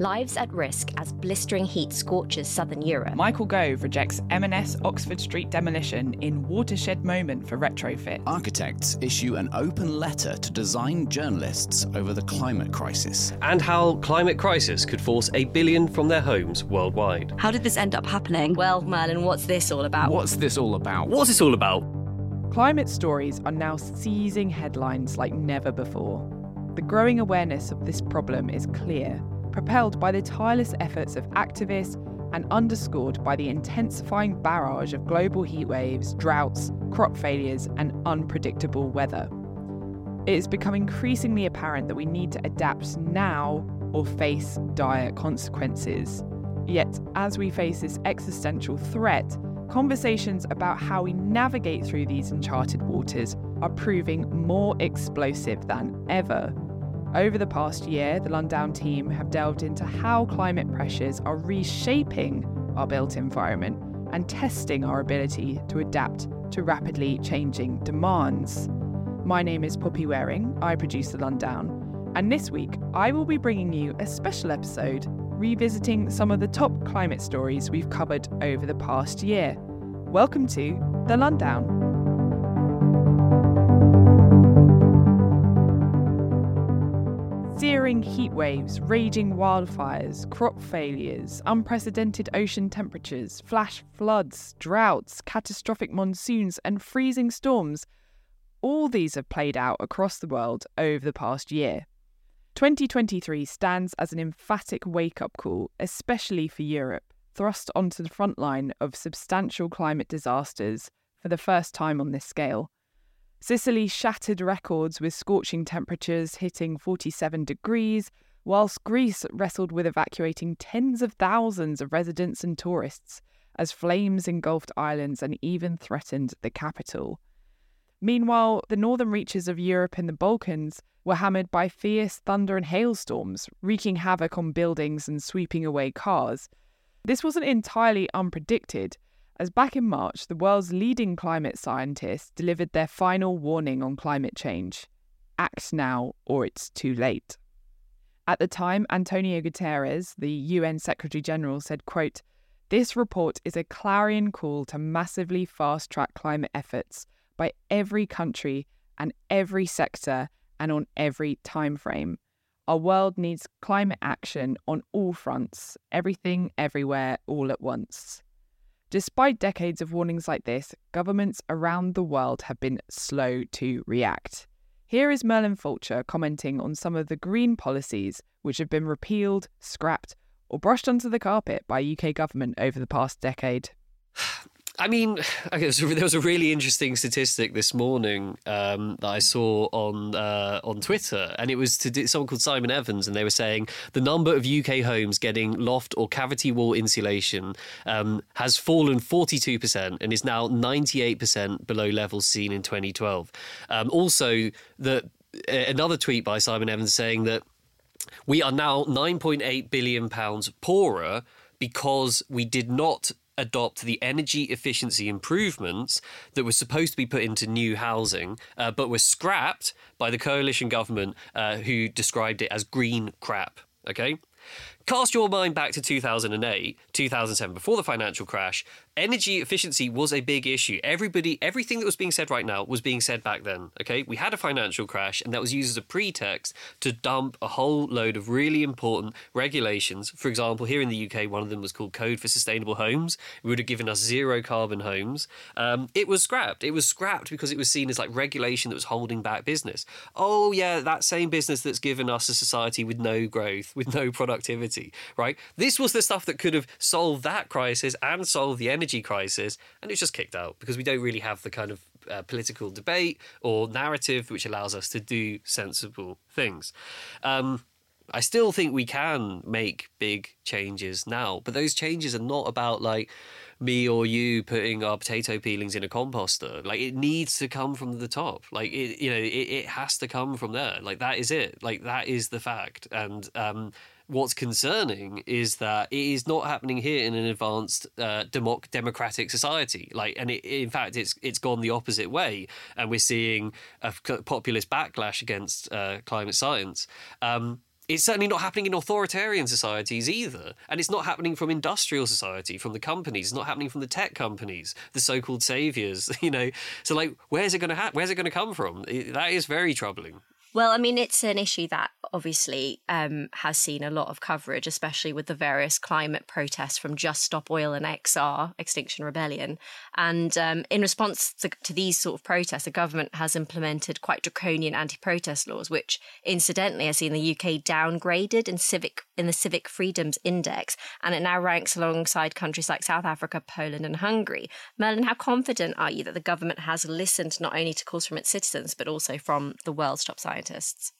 Lives at risk as blistering heat scorches southern Europe. Michael Gove rejects M&S Oxford Street demolition in watershed moment for retrofit. Architects issue an open letter to design journalists over the climate crisis. And how climate crisis could force a billion from their homes worldwide. How did this end up happening? Well, Merlin, what's this all about? What's this all about? What's this all about? Climate stories are now seizing headlines like never before. The growing awareness of this problem is clear, propelled by the tireless efforts of activists and underscored by the intensifying barrage of global heatwaves, droughts, crop failures, and unpredictable weather. It has become increasingly apparent that we need to adapt now or face dire consequences. Yet, as we face this existential threat, conversations about how we navigate through these uncharted waters are proving more explosive than ever. Over the past year, the Londown team have delved into how climate pressures are reshaping our built environment and testing our ability to adapt to rapidly changing demands. My name is Poppy Waring, I produce the Londown, and this week I will be bringing you a special episode revisiting some of the top climate stories we've covered over the past year. Welcome to the Londown. Searing heat waves, raging wildfires, crop failures, unprecedented ocean temperatures, flash floods, droughts, catastrophic monsoons, and freezing storms. All these have played out across the world over the past year. 2023 stands as an emphatic wake up call, especially for Europe, thrust onto the front line of substantial climate disasters for the first time on this scale. Sicily shattered records with scorching temperatures hitting 47 degrees, whilst Greece wrestled with evacuating tens of thousands of residents and tourists as flames engulfed islands and even threatened the capital. Meanwhile, the northern reaches of Europe and the Balkans were hammered by fierce thunder and hailstorms, wreaking havoc on buildings and sweeping away cars. This wasn't entirely unpredicted, as back in March, the world's leading climate scientists delivered their final warning on climate change act now or it's too late. At the time, Antonio Guterres, the UN Secretary General, said, quote, This report is a clarion call to massively fast track climate efforts by every country and every sector and on every time frame. Our world needs climate action on all fronts, everything, everywhere, all at once. Despite decades of warnings like this, governments around the world have been slow to react. Here is Merlin Fulcher commenting on some of the green policies which have been repealed, scrapped, or brushed onto the carpet by UK government over the past decade. I mean, there was a really interesting statistic this morning um, that I saw on uh, on Twitter, and it was to do, someone called Simon Evans, and they were saying the number of UK homes getting loft or cavity wall insulation um, has fallen 42% and is now 98% below levels seen in 2012. Um, also, the another tweet by Simon Evans saying that we are now 9.8 billion pounds poorer because we did not adopt the energy efficiency improvements that were supposed to be put into new housing, uh, but were scrapped by the coalition government, uh, who described it as green crap. Okay. Cast your mind back to 2008, 2007, before the financial crash. Energy efficiency was a big issue. Everybody, everything that was being said right now was being said back then. Okay, we had a financial crash, and that was used as a pretext to dump a whole load of really important regulations. For example, here in the UK, one of them was called Code for Sustainable Homes. It would have given us zero carbon homes. Um, it was scrapped. It was scrapped because it was seen as like regulation that was holding back business. Oh yeah, that same business that's given us a society with no growth, with no productivity right? This was the stuff that could have solved that crisis and solved the energy crisis, and it's just kicked out because we don't really have the kind of uh, political debate or narrative which allows us to do sensible things. Um, I still think we can make big changes now, but those changes are not about like me or you putting our potato peelings in a composter. Like it needs to come from the top. Like it, you know, it, it has to come from there. Like that is it. Like that is the fact. And um, what's concerning is that it is not happening here in an advanced uh, democ- democratic society. Like, and it, in fact, it's it's gone the opposite way, and we're seeing a populist backlash against uh, climate science. Um, it's certainly not happening in authoritarian societies either. And it's not happening from industrial society, from the companies. It's not happening from the tech companies, the so-called saviors, you know. So like where's it going to ha- where's it going to come from? It, that is very troubling. Well, I mean, it's an issue that obviously um, has seen a lot of coverage, especially with the various climate protests from Just Stop Oil and XR, Extinction Rebellion. And um, in response to, to, these sort of protests, the government has implemented quite draconian anti-protest laws, which incidentally has seen the UK downgraded in civic in the Civic Freedoms Index, and it now ranks alongside countries like South Africa, Poland, and Hungary. Merlin, how confident are you that the government has listened not only to calls from its citizens but also from the world's top scientists?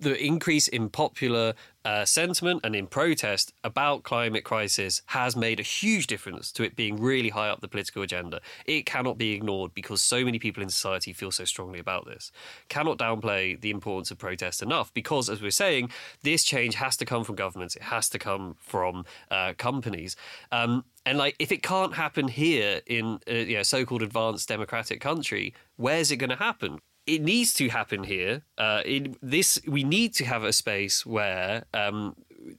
the increase in popular uh, sentiment and in protest about climate crisis has made a huge difference to it being really high up the political agenda. It cannot be ignored because so many people in society feel so strongly about this. Cannot downplay the importance of protest enough because, as we're saying, this change has to come from governments. It has to come from uh, companies. Um, and like, if it can't happen here in a you know, so-called advanced democratic country, where's it going to happen? It needs to happen here. Uh, in this, we need to have a space where um,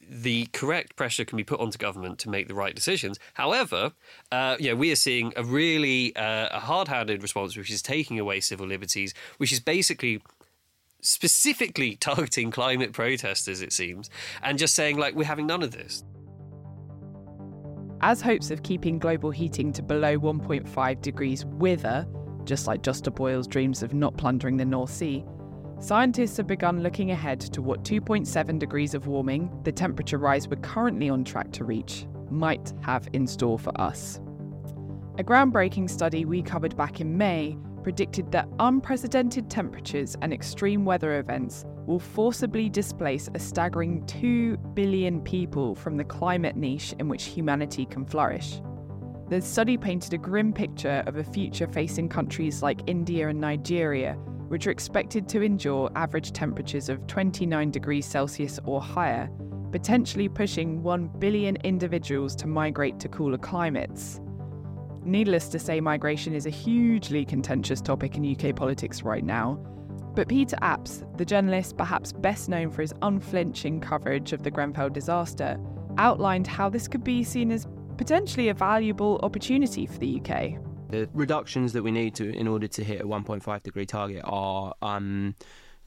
the correct pressure can be put onto government to make the right decisions. However, uh, yeah, we are seeing a really uh, a hard-handed response, which is taking away civil liberties, which is basically specifically targeting climate protesters, it seems, and just saying like we're having none of this. As hopes of keeping global heating to below 1.5 degrees wither, just like Just Boyle's dreams of not plundering the North Sea, scientists have begun looking ahead to what 2.7 degrees of warming, the temperature rise we're currently on track to reach, might have in store for us. A groundbreaking study we covered back in May predicted that unprecedented temperatures and extreme weather events will forcibly displace a staggering 2 billion people from the climate niche in which humanity can flourish. The study painted a grim picture of a future facing countries like India and Nigeria, which are expected to endure average temperatures of 29 degrees Celsius or higher, potentially pushing 1 billion individuals to migrate to cooler climates. Needless to say, migration is a hugely contentious topic in UK politics right now. But Peter Apps, the journalist perhaps best known for his unflinching coverage of the Grenfell disaster, outlined how this could be seen as potentially a valuable opportunity for the UK. The reductions that we need to in order to hit a 1.5 degree target are um,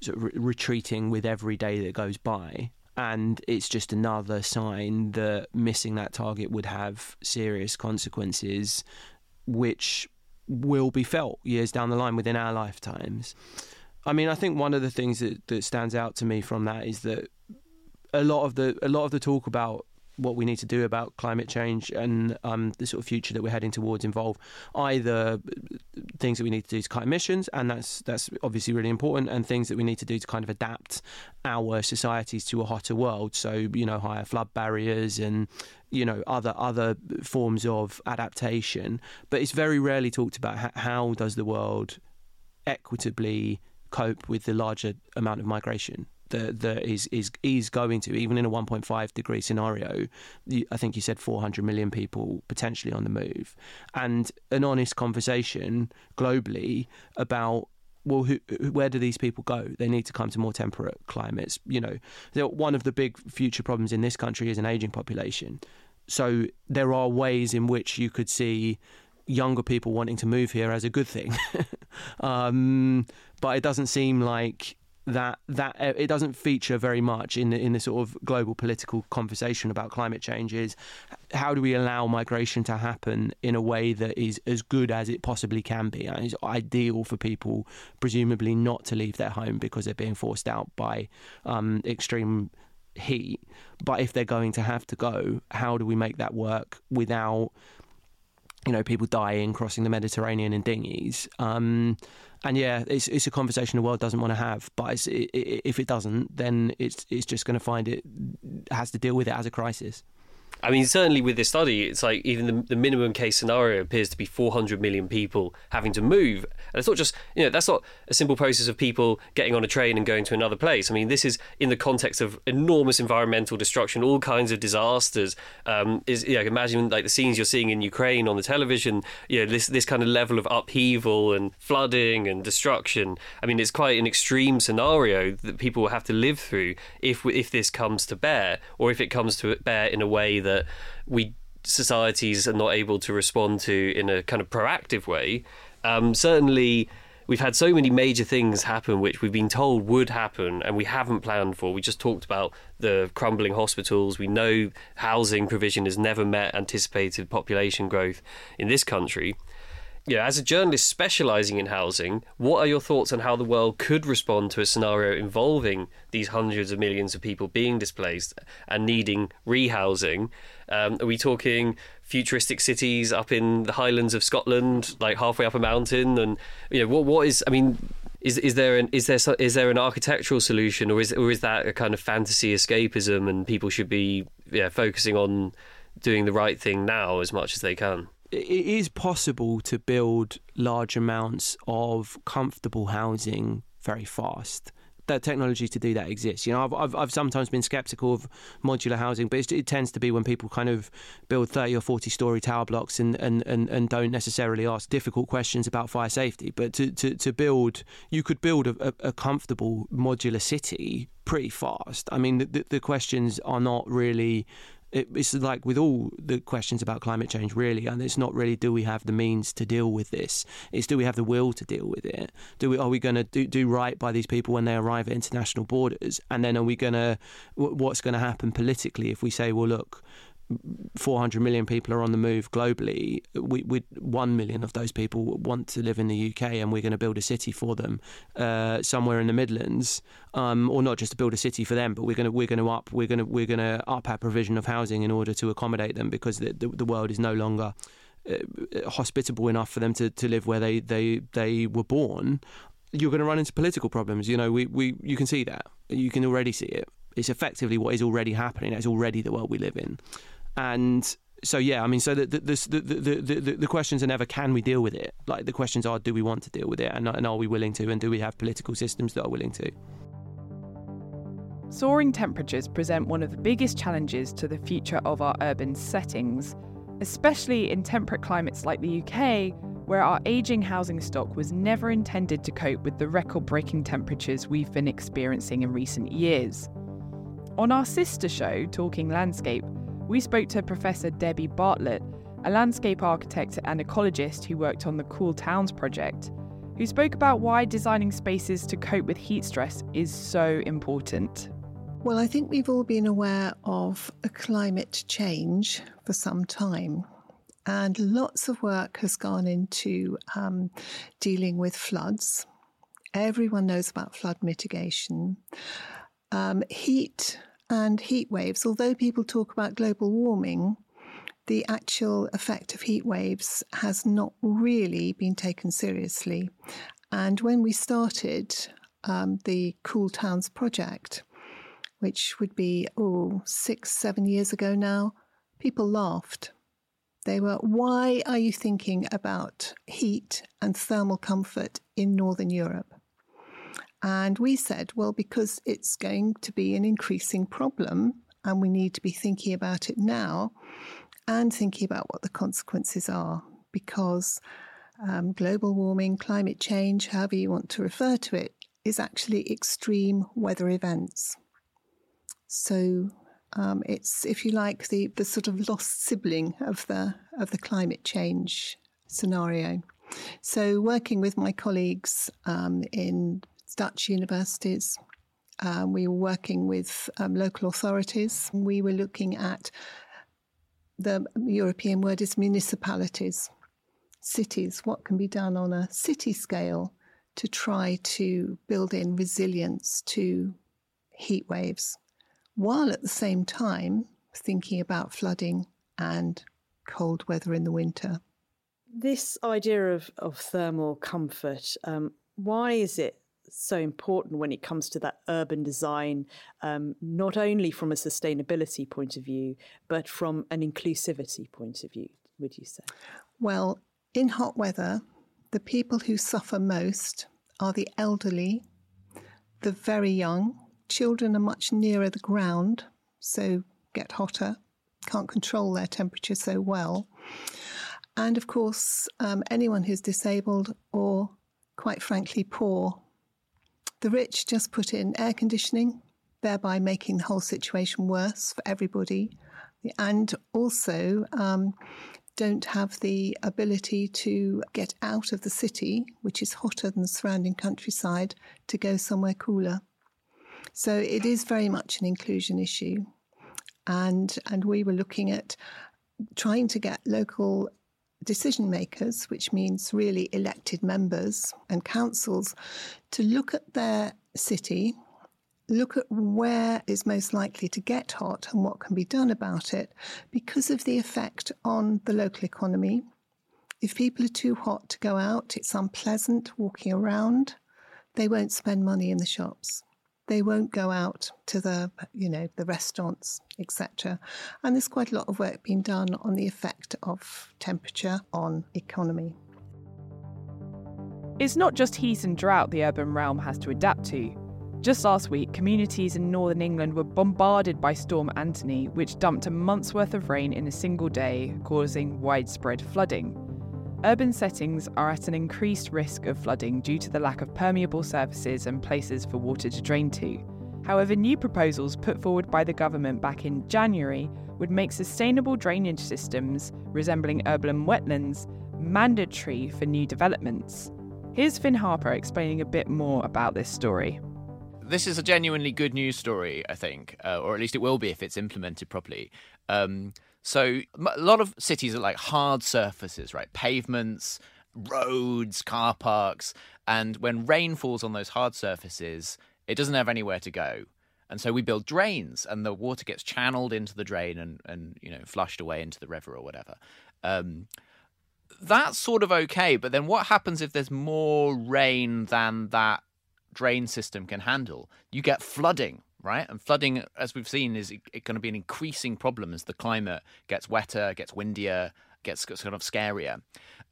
sort of re- retreating with every day that goes by. And it's just another sign that missing that target would have serious consequences, which will be felt years down the line within our lifetimes. I mean, I think one of the things that, that stands out to me from that is that a lot of the a lot of the talk about what we need to do about climate change and um, the sort of future that we're heading towards involve either things that we need to do to cut emissions, and that's that's obviously really important, and things that we need to do to kind of adapt our societies to a hotter world. So you know, higher flood barriers and you know other other forms of adaptation. But it's very rarely talked about how does the world equitably cope with the larger amount of migration that, that is, is, is going to, even in a 1.5 degree scenario, I think you said 400 million people potentially on the move. And an honest conversation globally about well, who, where do these people go? They need to come to more temperate climates. You know, one of the big future problems in this country is an aging population. So there are ways in which you could see younger people wanting to move here as a good thing. um, but it doesn't seem like that that uh, it doesn't feature very much in the, in the sort of global political conversation about climate change is how do we allow migration to happen in a way that is as good as it possibly can be and is ideal for people presumably not to leave their home because they're being forced out by um, extreme heat? But if they're going to have to go how do we make that work without you know people dying crossing the Mediterranean in dinghies um, and yeah, it's it's a conversation the world doesn't want to have. But it, if it doesn't, then it's it's just going to find it has to deal with it as a crisis. I mean, certainly with this study, it's like even the, the, minimum case scenario appears to be 400 million people having to move. And it's not just, you know, that's not a simple process of people getting on a train and going to another place. I mean, this is in the context of enormous environmental destruction, all kinds of disasters. Um, is, you know, imagine like the scenes you're seeing in Ukraine on the television, you know, this, this kind of level of upheaval and flooding and destruction. I mean, it's quite an extreme scenario that people will have to live through if, if this comes to bear or if it comes to bear in a way that that we societies are not able to respond to in a kind of proactive way. Um, certainly, we've had so many major things happen which we've been told would happen and we haven't planned for. We just talked about the crumbling hospitals. We know housing provision has never met anticipated population growth in this country you know, as a journalist specializing in housing, what are your thoughts on how the world could respond to a scenario involving these hundreds of millions of people being displaced and needing rehousing? Um, are we talking futuristic cities up in the Highlands of Scotland, like halfway up a mountain? And you know, what what is? I mean, is is there an is there is there an architectural solution, or is or is that a kind of fantasy escapism, and people should be yeah focusing on doing the right thing now as much as they can? It is possible to build large amounts of comfortable housing very fast. The technology to do that exists. You know, I've, I've, I've sometimes been skeptical of modular housing, but it tends to be when people kind of build 30 or 40 story tower blocks and, and, and, and don't necessarily ask difficult questions about fire safety. But to, to, to build, you could build a, a comfortable modular city pretty fast. I mean, the, the questions are not really it, it's like with all the questions about climate change, really, and it's not really do we have the means to deal with this? It's do we have the will to deal with it? Do we are we going to do, do right by these people when they arrive at international borders? And then are we going to what's going to happen politically if we say, well, look, 400 million people are on the move globally. We, we, one million of those people want to live in the UK, and we're going to build a city for them uh, somewhere in the Midlands, um, or not just to build a city for them, but we're going to we're going to up we're going to we're going to up our provision of housing in order to accommodate them because the the, the world is no longer. Uh, hospitable enough for them to, to live where they, they, they were born, you're going to run into political problems. You know, we, we you can see that. You can already see it. It's effectively what is already happening. It's already the world we live in. And so yeah, I mean, so the the, the the, the, the, questions are never can we deal with it. Like the questions are, do we want to deal with it, and, and are we willing to, and do we have political systems that are willing to? Soaring temperatures present one of the biggest challenges to the future of our urban settings, especially in temperate climates like the UK, where our ageing housing stock was never intended to cope with the record breaking temperatures we've been experiencing in recent years. On our sister show, Talking Landscape, we spoke to Professor Debbie Bartlett, a landscape architect and ecologist who worked on the Cool Towns project, who spoke about why designing spaces to cope with heat stress is so important. Well, I think we've all been aware of climate change for some time. And lots of work has gone into um, dealing with floods. Everyone knows about flood mitigation. Um, heat and heat waves, although people talk about global warming, the actual effect of heat waves has not really been taken seriously. And when we started um, the Cool Towns project, which would be, oh, six, seven years ago now, people laughed. They were, why are you thinking about heat and thermal comfort in Northern Europe? And we said, well, because it's going to be an increasing problem and we need to be thinking about it now and thinking about what the consequences are because um, global warming, climate change, however you want to refer to it, is actually extreme weather events. So um, it's, if you like, the, the sort of lost sibling of the of the climate change scenario. So working with my colleagues um, in Dutch universities, um, we were working with um, local authorities. We were looking at the European word is municipalities, cities. What can be done on a city scale to try to build in resilience to heat waves, while at the same time thinking about flooding and cold weather in the winter. This idea of, of thermal comfort, um, why is it so important when it comes to that urban design, um, not only from a sustainability point of view, but from an inclusivity point of view, would you say? Well, in hot weather, the people who suffer most are the elderly, the very young. Children are much nearer the ground, so get hotter, can't control their temperature so well. And of course, um, anyone who's disabled or, quite frankly, poor. The rich just put in air conditioning, thereby making the whole situation worse for everybody. And also, um, don't have the ability to get out of the city, which is hotter than the surrounding countryside, to go somewhere cooler. So it is very much an inclusion issue. And, and we were looking at trying to get local decision makers, which means really elected members and councils, to look at their city look at where is most likely to get hot and what can be done about it because of the effect on the local economy. If people are too hot to go out, it's unpleasant walking around, they won't spend money in the shops. They won't go out to the, you know, the restaurants, etc. And there's quite a lot of work being done on the effect of temperature on economy. It's not just heat and drought the urban realm has to adapt to. Just last week, communities in northern England were bombarded by Storm Anthony, which dumped a month's worth of rain in a single day, causing widespread flooding. Urban settings are at an increased risk of flooding due to the lack of permeable surfaces and places for water to drain to. However, new proposals put forward by the government back in January would make sustainable drainage systems, resembling urban wetlands, mandatory for new developments. Here's Phin Harper explaining a bit more about this story this is a genuinely good news story, I think, uh, or at least it will be if it's implemented properly. Um, so a lot of cities are like hard surfaces, right? Pavements, roads, car parks, and when rain falls on those hard surfaces, it doesn't have anywhere to go. And so we build drains, and the water gets channeled into the drain and, and you know flushed away into the river or whatever. Um, that's sort of okay, but then what happens if there's more rain than that drain system can handle, you get flooding, right? And flooding, as we've seen, is going to be an increasing problem as the climate gets wetter, gets windier, gets sort of scarier.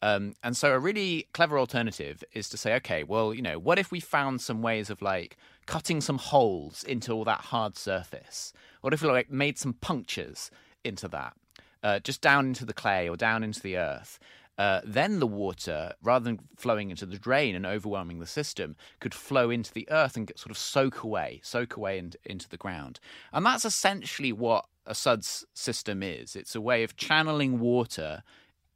Um, and so, a really clever alternative is to say, okay, well, you know, what if we found some ways of like cutting some holes into all that hard surface? What if we like made some punctures into that, uh, just down into the clay or down into the earth? Uh, then the water, rather than flowing into the drain and overwhelming the system, could flow into the earth and sort of soak away, soak away in, into the ground. And that's essentially what a SUDS system is. It's a way of channeling water,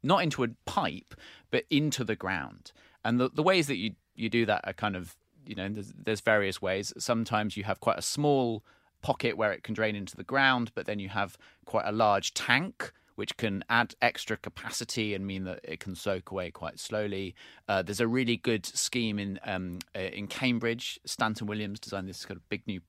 not into a pipe, but into the ground. And the, the ways that you, you do that are kind of, you know, there's, there's various ways. Sometimes you have quite a small pocket where it can drain into the ground, but then you have quite a large tank which can add extra capacity and mean that it can soak away quite slowly. Uh, there's a really good scheme in um, uh, in Cambridge. Stanton Williams designed this kind of big new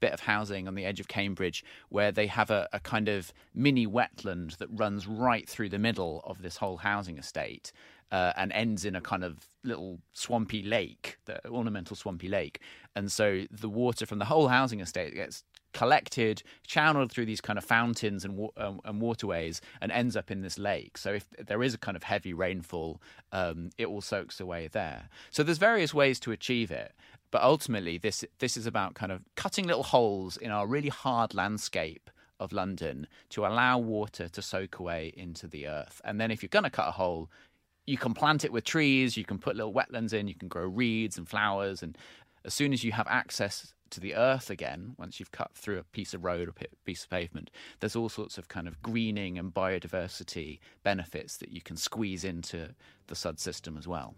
bit of housing on the edge of Cambridge where they have a, a, kind of mini wetland that runs right through the middle of this whole housing estate. Uh, and ends in a kind of little swampy lake, the ornamental swampy lake. And so the water from the whole housing estate gets collected, channeled through these kind of fountains and, um, and waterways, and ends up in this lake. So if there is a kind of heavy rainfall, um, it all soaks away there. So there's various ways to achieve it. But ultimately, this this is about kind of cutting little holes in our really hard landscape of London to allow water to soak away into the earth. And then if you're going to cut a hole, you can plant it with trees, you can put little wetlands in, you can grow reeds and flowers. And as soon as you have access to the earth again, once you've cut through a piece of road or a piece of pavement, there's all sorts of kind of greening and biodiversity benefits that you can squeeze into the SUD system as well.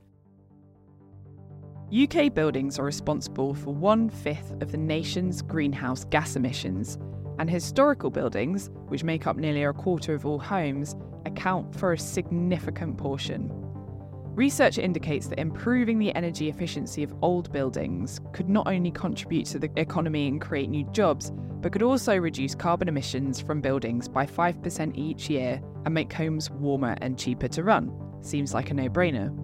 UK buildings are responsible for one fifth of the nation's greenhouse gas emissions, and historical buildings, which make up nearly a quarter of all homes, account for a significant portion. Research indicates that improving the energy efficiency of old buildings could not only contribute to the economy and create new jobs, but could also reduce carbon emissions from buildings by 5% each year and make homes warmer and cheaper to run. Seems like a no brainer.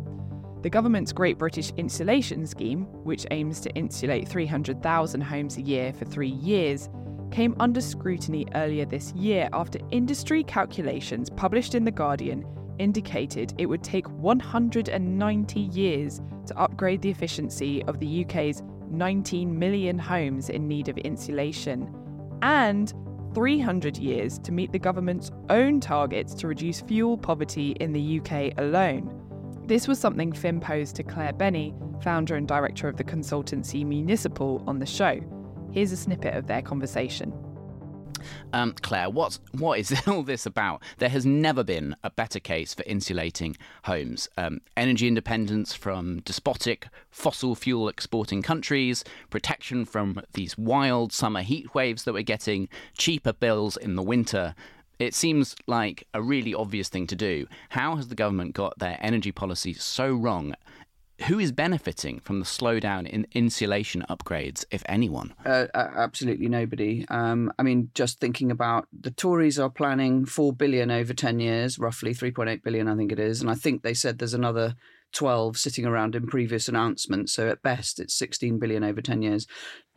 The government's Great British Insulation Scheme, which aims to insulate 300,000 homes a year for three years, came under scrutiny earlier this year after industry calculations published in The Guardian indicated it would take 190 years to upgrade the efficiency of the UK's 19 million homes in need of insulation, and 300 years to meet the government's own targets to reduce fuel poverty in the UK alone. This was something Phin posed to Clare Bennie, founder and director of the consultancy Municipal, on the show. Here's a snippet of their conversation. Um, Clare, what what is all this about? There has never been a better case for insulating homes. Um, energy independence from despotic fossil fuel exporting countries, protection from these wild summer heat waves that we're getting, cheaper bills in the winter. It seems like a really obvious thing to do. How has the government got their energy policy so wrong? Who is benefiting from the slowdown in insulation upgrades, if anyone? Uh, absolutely nobody. Um, I mean, just thinking about the Tories are planning four billion over ten years, roughly three point eight billion, I think it is, and I think they said there's another 12 sitting around in previous announcements. So at best, it's 16 billion over 10 years.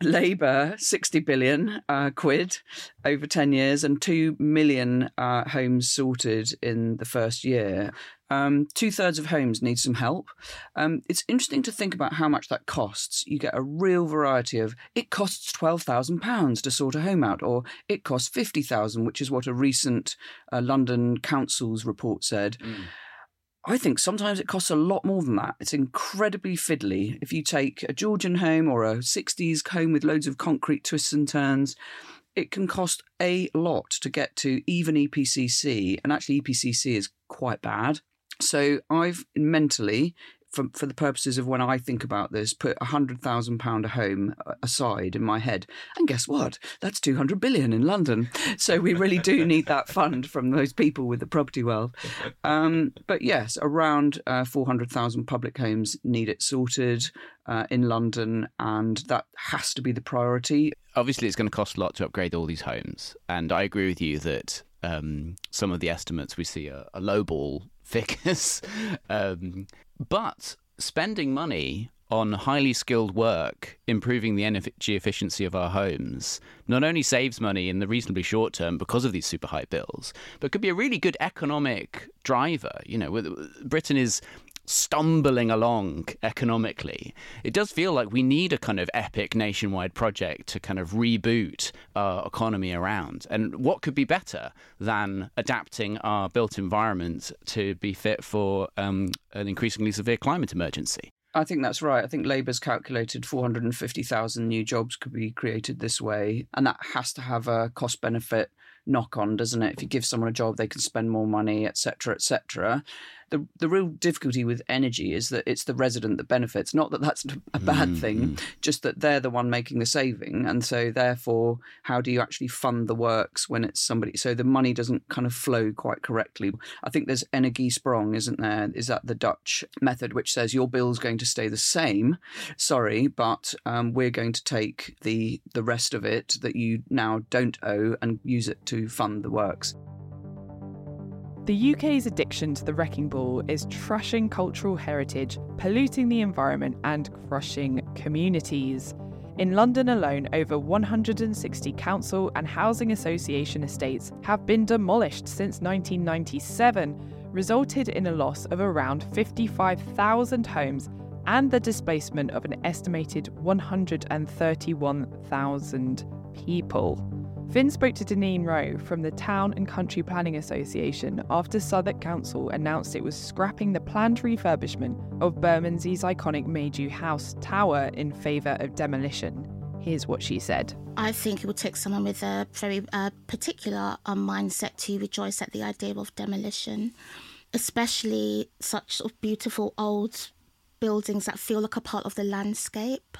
Labour, 60 billion uh, quid over 10 years, and 2 million uh, homes sorted in the first year. Um, Two thirds of homes need some help. Um, it's interesting to think about how much that costs. You get a real variety of it costs twelve thousand pounds to sort a home out, or it costs fifty thousand, which is what a recent uh, London Council's report said. Mm. I think sometimes it costs a lot more than that. It's incredibly fiddly. If you take a Georgian home or a 60s home with loads of concrete twists and turns, it can cost a lot to get to even EPCC. And actually, EPCC is quite bad. So I've mentally, for, for the purposes of when I think about this, put a hundred thousand pound a home uh, aside in my head. And guess what? That's two hundred billion in London. So we really do need that fund from those people with the property wealth. Um, but yes, around uh, four hundred thousand public homes need it sorted uh, in London, and that has to be the priority. Obviously, it's going to cost a lot to upgrade all these homes, and I agree with you that um, some of the estimates we see are, are lowball figures. um, but spending money on highly skilled work, improving the energy efficiency of our homes, not only saves money in the reasonably short term because of these super high bills, but could be a really good economic driver. You know, Britain is stumbling along economically, it does feel like we need a kind of epic nationwide project to kind of reboot our economy around. And what could be better than adapting our built environment to be fit for um, an increasingly severe climate emergency? I think that's right. I think Labour's calculated 450,000 new jobs could be created this way. And that has to have a cost benefit knock on, doesn't it? If you give someone a job, they can spend more money, etc., etc the the real difficulty with energy is that it's the resident that benefits. Not that that's a bad mm-hmm. thing, just that they're the one making the saving, and so therefore, how do you actually fund the works when it's somebody? So the money doesn't kind of flow quite correctly. I think there's Energiesprong, isn't there? Is that the Dutch method which says your bill's going to stay the same? Sorry, but um, we're going to take the the rest of it that you now don't owe and use it to fund the works. The UK's addiction to the wrecking ball is trashing cultural heritage, polluting the environment, and crushing communities. In London alone, over 160 council and housing association estates have been demolished since 1997, resulted in a loss of around 55,000 homes and the displacement of an estimated 131,000 people. Phin spoke to Denean Rowe from the Town and Country Planning Association after Southwark Council announced it was scrapping the planned refurbishment of Bermondsey's iconic Maydew House tower in favour of demolition. Here's what she said. I think it would take someone with a very uh, particular um, mindset to rejoice at the idea of demolition, especially such sort of beautiful old buildings that feel like a part of the landscape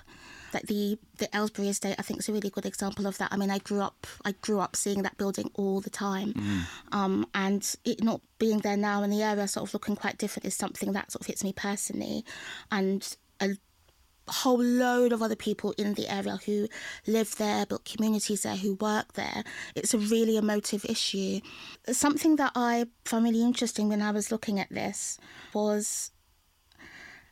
like the the Aylesbury estate I think is a really good example of that. I mean I grew up I grew up seeing that building all the time. Mm. Um, and it not being there now in the area sort of looking quite different is something that sort of hits me personally. And a whole load of other people in the area who live there, built communities there, who work there. It's a really emotive issue. Something that I found really interesting when I was looking at this was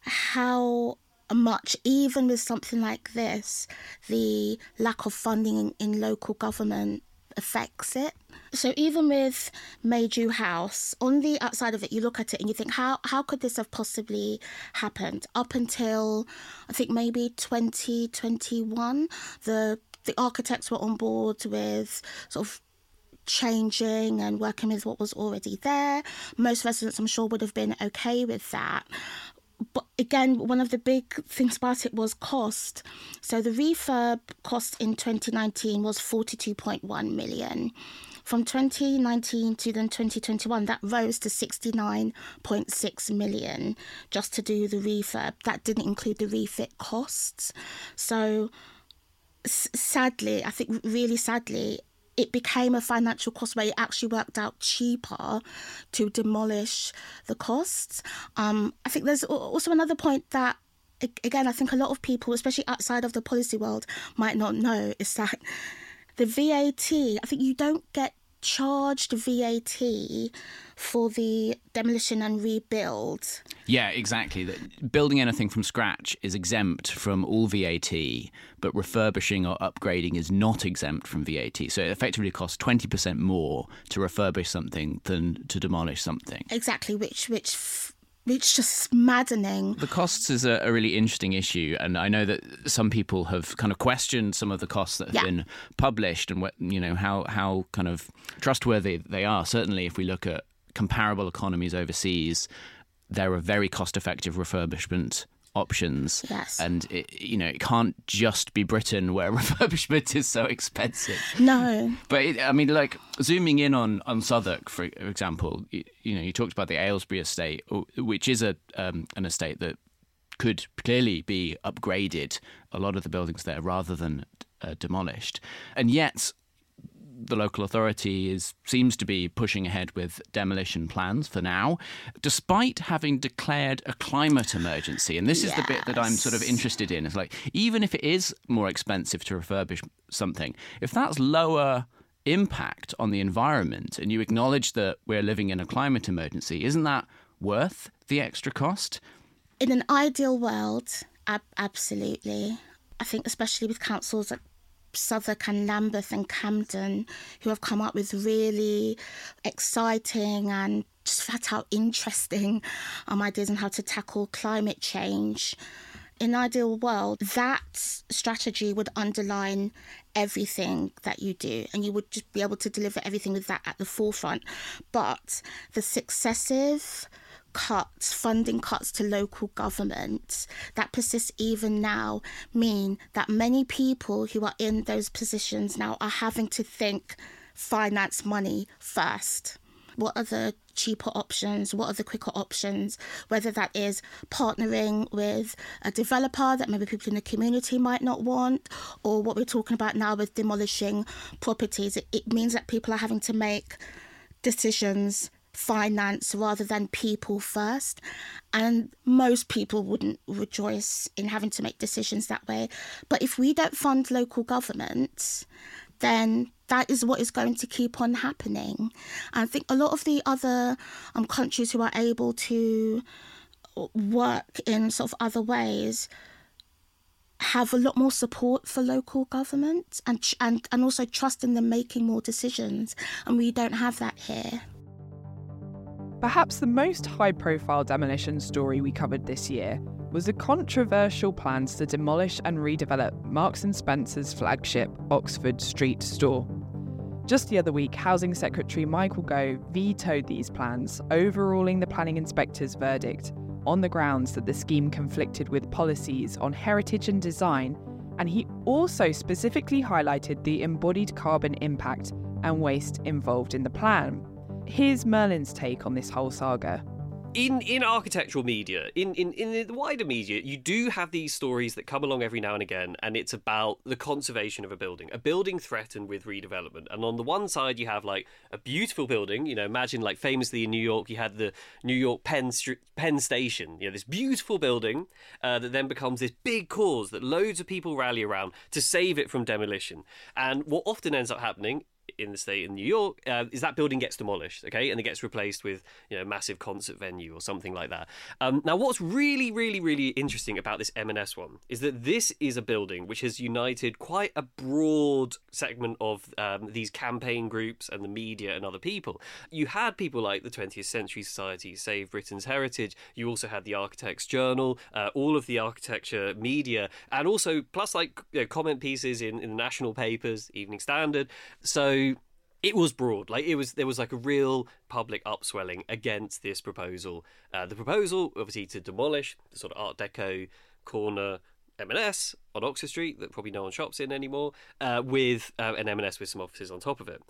how much, even with something like this, the lack of funding in, local government affects it. So even with Maydew House, on the outside of it, you look at it and you think, how how could this have possibly happened? Up until I think maybe 2021, the the architects were on board with sort of changing and working with what was already there. Most residents, I'm sure, would have been okay with that but again, one of the big things about it was cost. So the refurb cost in 2019 was 42.1 million. From 2019 to then 2021, that rose to 69.6 million just to do the refurb. That didn't include the refit costs. So sadly, I think really sadly, it became a financial cost where it actually worked out cheaper to demolish the costs. Um, I think there's also another point that, again, I think a lot of people, especially outside of the policy world, might not know is that the VAT, I think you don't get charged VAT for the demolition and rebuild. Yeah, exactly. Building anything from scratch is exempt from all VAT, but refurbishing or upgrading is not exempt from VAT. So it effectively costs 20% more to refurbish something than to demolish something. Exactly, which which it's just maddening. The costs is a, a, really interesting issue, and I know that some people have kind of questioned some of the costs that have yeah. been published and what you know how how kind of trustworthy they are. Certainly, if we look at comparable economies overseas, there are very cost-effective refurbishment options. Yes. And it, you know, it can't just be Britain where refurbishment is so expensive. No. But it, I mean, like zooming in on on Southwark, for example, you, you know, you talked about the Aylesbury estate, which is a um, an estate that could clearly be upgraded. A lot of the buildings there, rather than uh, demolished, and yet the local authority is seems to be pushing ahead with demolition plans for now, despite having declared a climate emergency. And this yes. is the bit that I'm sort of interested in. It's like even if it is more expensive to refurbish something, if that's lower impact on the environment and you acknowledge that we're living in a climate emergency, isn't that worth the extra cost? In an ideal world, ab- absolutely. I think especially with councils like Southwark and Lambeth and Camden who have come up with really exciting and just flat out interesting um, ideas on how to tackle climate change. In an ideal world, that strategy would underline everything that you do, and you would just be able to deliver everything with that at the forefront. But the successive cuts, funding cuts to local governments that persist even now mean that many people who are in those positions now are having to think finance money first. What are the cheaper options? What are the quicker options? Whether that is partnering with a developer that maybe people in the community might not want, or what we're talking about now with demolishing properties. It, it means that people are having to make decisions finance rather than people first. And most people wouldn't rejoice in having to make decisions that way. But if we don't fund local governments, then that is what is going to keep on happening. I think a lot of the other um, countries who are able to work in sort of other ways have a lot more support for local government and and and also trust in them making more decisions and we don't have that here Perhaps the most high profile demolition story we covered this year was the controversial plans to demolish and redevelop Marks and Spencer's flagship Oxford Street store. Just the other week, Housing Secretary Michael Gove vetoed these plans, overruling the planning inspector's verdict on the grounds that the scheme conflicted with policies on heritage and design, and he also specifically highlighted the embodied carbon impact and waste involved in the plan. Here's Merlin's take on this whole saga in in architectural media, in, in in the wider media, you do have these stories that come along every now and again, and it's about the conservation of a building, a building threatened with redevelopment. And on the one side, you have like a beautiful building. You know, imagine like famously in New York, you had the New York Penn Penn Station. You know, this beautiful building uh, that then becomes this big cause that loads of people rally around to save it from demolition. And what often ends up happening in the state in New York uh, is that building gets demolished, okay, and it gets replaced with you know a massive concert venue or something like that. Um, now, what's really, really, really interesting about this M&S one is that this is a building which has united quite a broad segment of um, these campaign groups and the media and other people. You had people like the 20th Century Society, Save Britain's Heritage. You also had the Architects Journal, uh, all of the architecture media, and also plus like you know, comment pieces in, in the national papers, Evening Standard. So it was broad like it was there was like a real public upswelling against this proposal uh, the proposal obviously to demolish the sort of art deco corner M&S on Oxford Street that probably no one shops in anymore, uh, with uh, an M&S with some offices on top of it.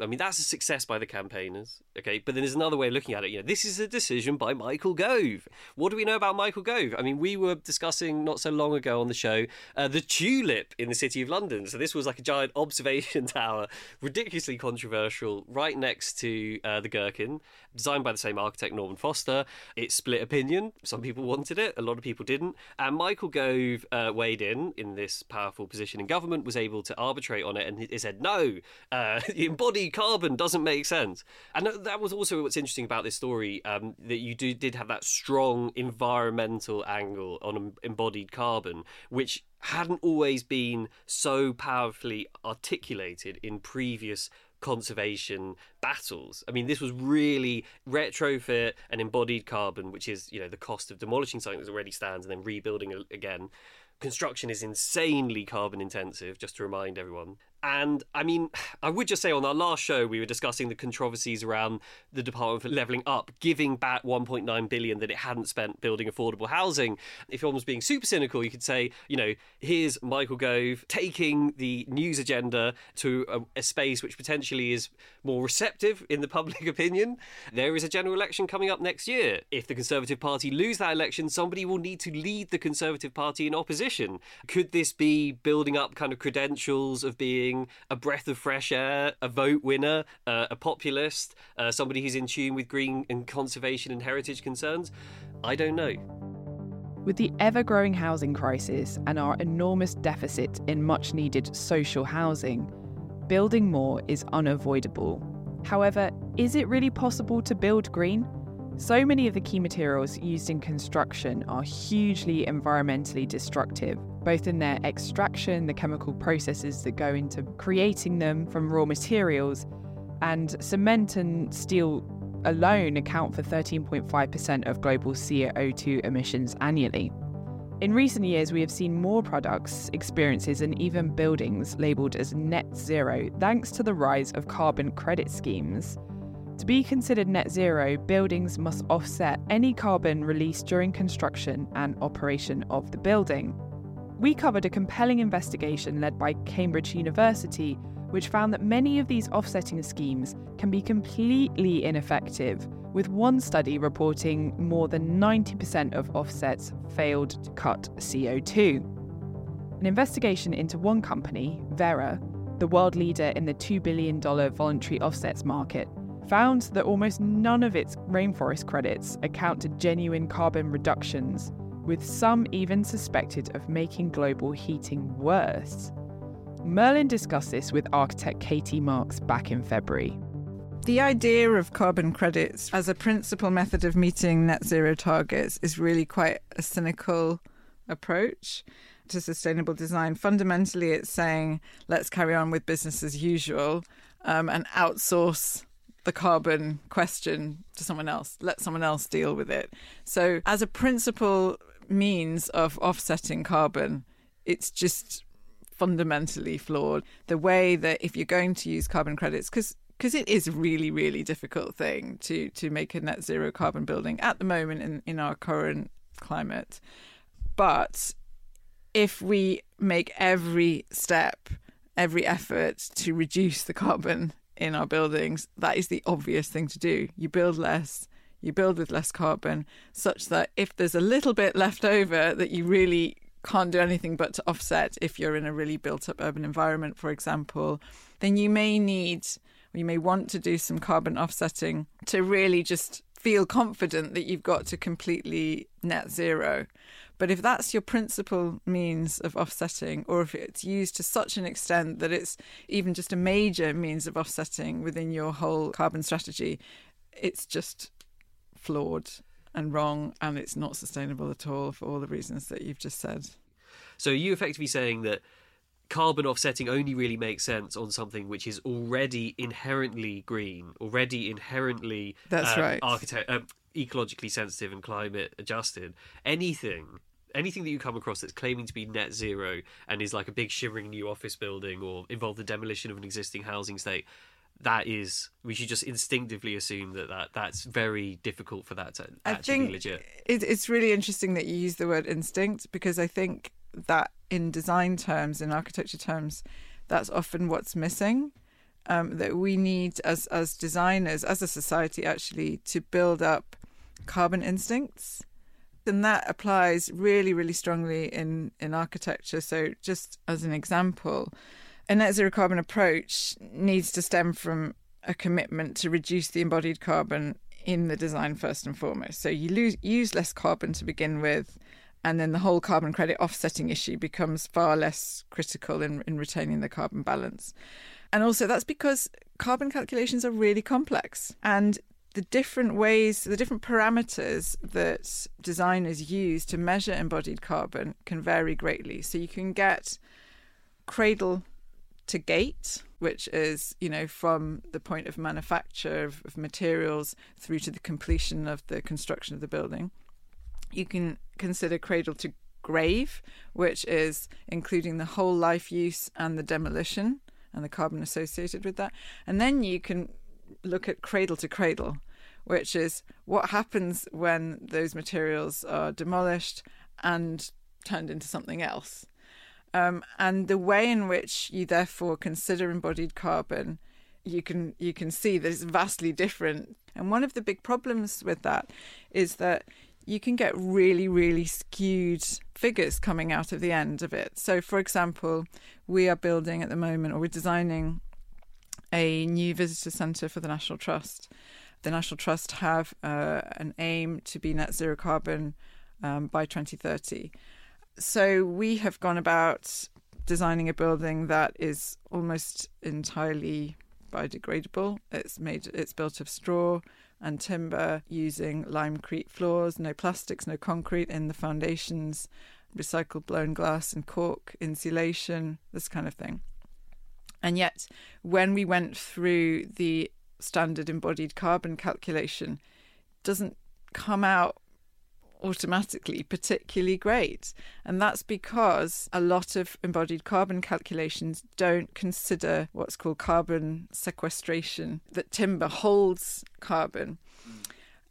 I mean, that's a success by the campaigners. Okay, but then there's another way of looking at it. You know, this is a decision by Michael Gove. What do we know about Michael Gove? I mean, we were discussing not so long ago on the show uh, the tulip in the city of London. So this was like a giant observation tower, ridiculously controversial, right next to uh, the Gherkin, designed by the same architect Norman Foster. It split opinion. Some people wanted it, a lot of people didn't. And Michael Gove uh, weighed in in this powerful position in government, was able to arbitrate on it, and he said no. Uh, embodied carbon doesn't make sense. And that was also what's interesting about this story um, that you do, did have that strong environmental angle on embodied carbon, which hadn't always been so powerfully articulated in previous conservation battles. I mean, this was really retrofit and embodied carbon, which is, you know, the cost of demolishing something that already stands and then rebuilding again. Construction is insanely carbon intensive, just to remind everyone. And I mean, I would just say on our last show, we were discussing the controversies around the Department for Levelling Up giving back 1.9 billion that it hadn't spent building affordable housing. If one was being super cynical, you could say, you know, here's Michael Gove taking the news agenda to a, a space which potentially is more receptive in the public opinion. There is a general election coming up next year. If the Conservative Party lose that election, somebody will need to lead the Conservative Party in opposition. Could this be building up kind of credentials of being being a breath of fresh air, a vote winner, uh, a populist, uh, somebody who's in tune with green and conservation and heritage concerns? I don't know. With the ever growing housing crisis and our enormous deficit in much needed social housing, building more is unavoidable. However, is it really possible to build green? So many of the key materials used in construction are hugely environmentally destructive, both in their extraction, the chemical processes that go into creating them from raw materials, and cement and steel alone account for 13.5% of global CO2 emissions annually. In recent years, we have seen more products, experiences, and even buildings labelled as net zero thanks to the rise of carbon credit schemes. To be considered net zero, buildings must offset any carbon released during construction and operation of the building. We covered a compelling investigation led by Cambridge University, which found that many of these offsetting schemes can be completely ineffective, with one study reporting more than 90% of offsets failed to cut CO2. An investigation into one company, Verra, the world leader in the $2 billion voluntary offsets market, found that almost none of its rainforest credits account to genuine carbon reductions, with some even suspected of making global heating worse. Merlin discussed this with architect Katy Marks back in February. The idea of carbon credits as a principal method of meeting net zero targets is really quite a cynical approach to sustainable design. Fundamentally, it's saying let's carry on with business as usual um, and outsource the carbon question to someone else. Let someone else deal with it. So, as a principal means of offsetting carbon, it's just fundamentally flawed. The way that if you're going to use carbon credits, because because it is a really, really difficult thing to to make a net zero carbon building at the moment in, in our current climate. But if we make every step, every effort to reduce the carbon in our buildings, that is the obvious thing to do. You build less, you build with less carbon, such that if there's a little bit left over that you really can't do anything but to offset if you're in a really built up urban environment, for example, then you may need you may want to do some carbon offsetting to really just feel confident that you've got to completely net zero. But if that's your principal means of offsetting, or if it's used to such an extent that it's even just a major means of offsetting within your whole carbon strategy, it's just flawed and wrong and it's not sustainable at all for all the reasons that you've just said. So, you effectively saying that carbon offsetting only really makes sense on something which is already inherently green, already inherently that's um, right, architect, uh, ecologically sensitive and climate adjusted. Anything, anything that you come across that's claiming to be net zero and is like a big shimmering new office building or involve the demolition of an existing housing state. That is, we should just instinctively assume that, that that's very difficult for that to I actually be legit. It, it's really interesting that you use the word instinct because I think that in design terms, in architecture terms, that's often what's missing. Um, that we need as as designers, as a society, actually, to build up carbon instincts, and that applies really, really strongly in in architecture. So, just as an example, a net zero carbon approach needs to stem from a commitment to reduce the embodied carbon in the design first and foremost. So you lose, use less carbon to begin with and then the whole carbon credit offsetting issue becomes far less critical in, in retaining the carbon balance. And also, that's because carbon calculations are really complex. And the different ways, the different parameters that designers use to measure embodied carbon can vary greatly. So you can get cradle to gate, which is, you know, from the point of manufacture of, of materials through to the completion of the construction of the building. You can consider cradle to grave, which is including the whole life use and the demolition and the carbon associated with that. And then you can look at cradle to cradle, which is what happens when those materials are demolished and turned into something else. Um, and the way in which you therefore consider embodied carbon, you can you can see that it's vastly different. And one of the big problems with that is that you can get really, really skewed figures coming out of the end of it. So, for example, we are building at the moment, or we're designing a new visitor centre for the National Trust. The National Trust have uh, an aim to be net zero carbon um, by 2030. So, we have gone about designing a building that is almost entirely biodegradable. It's made it's built of straw and timber using limecrete floors, no plastics, no concrete in the foundations, recycled blown glass and cork, insulation, this kind of thing. And yet, when we went through the standard embodied carbon calculation, doesn't come out automatically particularly great. And that's because a lot of embodied carbon calculations don't consider what's called carbon sequestration, that timber holds carbon.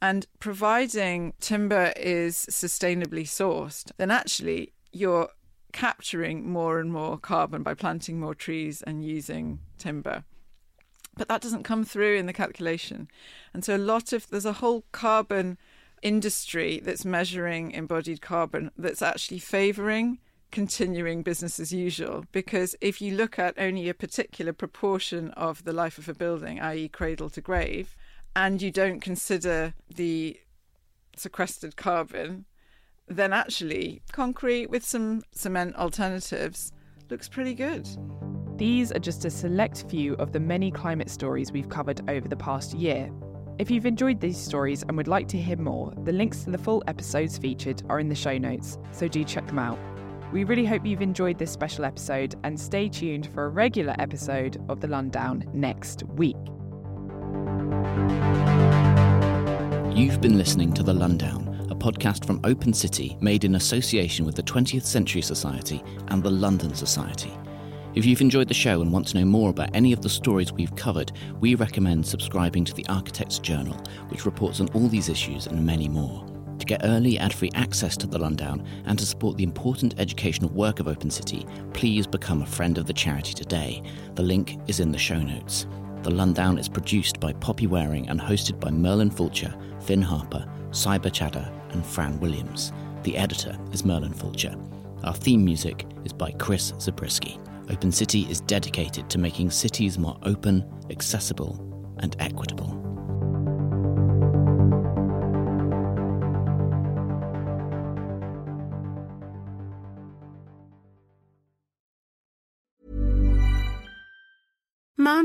And providing timber is sustainably sourced, then actually you're capturing more and more carbon by planting more trees and using timber. But that doesn't come through in the calculation. And so a lot of there's a whole carbon industry that's measuring embodied carbon that's actually favouring continuing business as usual. Because if you look at only a particular proportion of the life of a building, i.e., cradle to grave, and you don't consider the sequestered carbon, then actually concrete with some cement alternatives looks pretty good. These are just a select few of the many climate stories we've covered over the past year. If you've enjoyed these stories and would like to hear more, the links to the full episodes featured are in the show notes, so do check them out. We really hope you've enjoyed this special episode and stay tuned for a regular episode of The Londown next week. You've been listening to The Londown, a podcast from Open City made in association with the 20th Century Society and the London Society. If you've enjoyed the show and want to know more about any of the stories we've covered, we recommend subscribing to the Architect's Journal, which reports on all these issues and many more. To get early ad free access to the Londown and to support the important educational work of Open City, please become a friend of the charity today. The link is in the show notes. The Londown is produced by Poppy Waring and hosted by Merlin Fulcher, Phin Harper, Cyber Chatter, and Fran Williams. The editor is Merlin Fulcher. Our theme music is by Chris Zabriskie. Open City is dedicated to making cities more open, accessible, and equitable.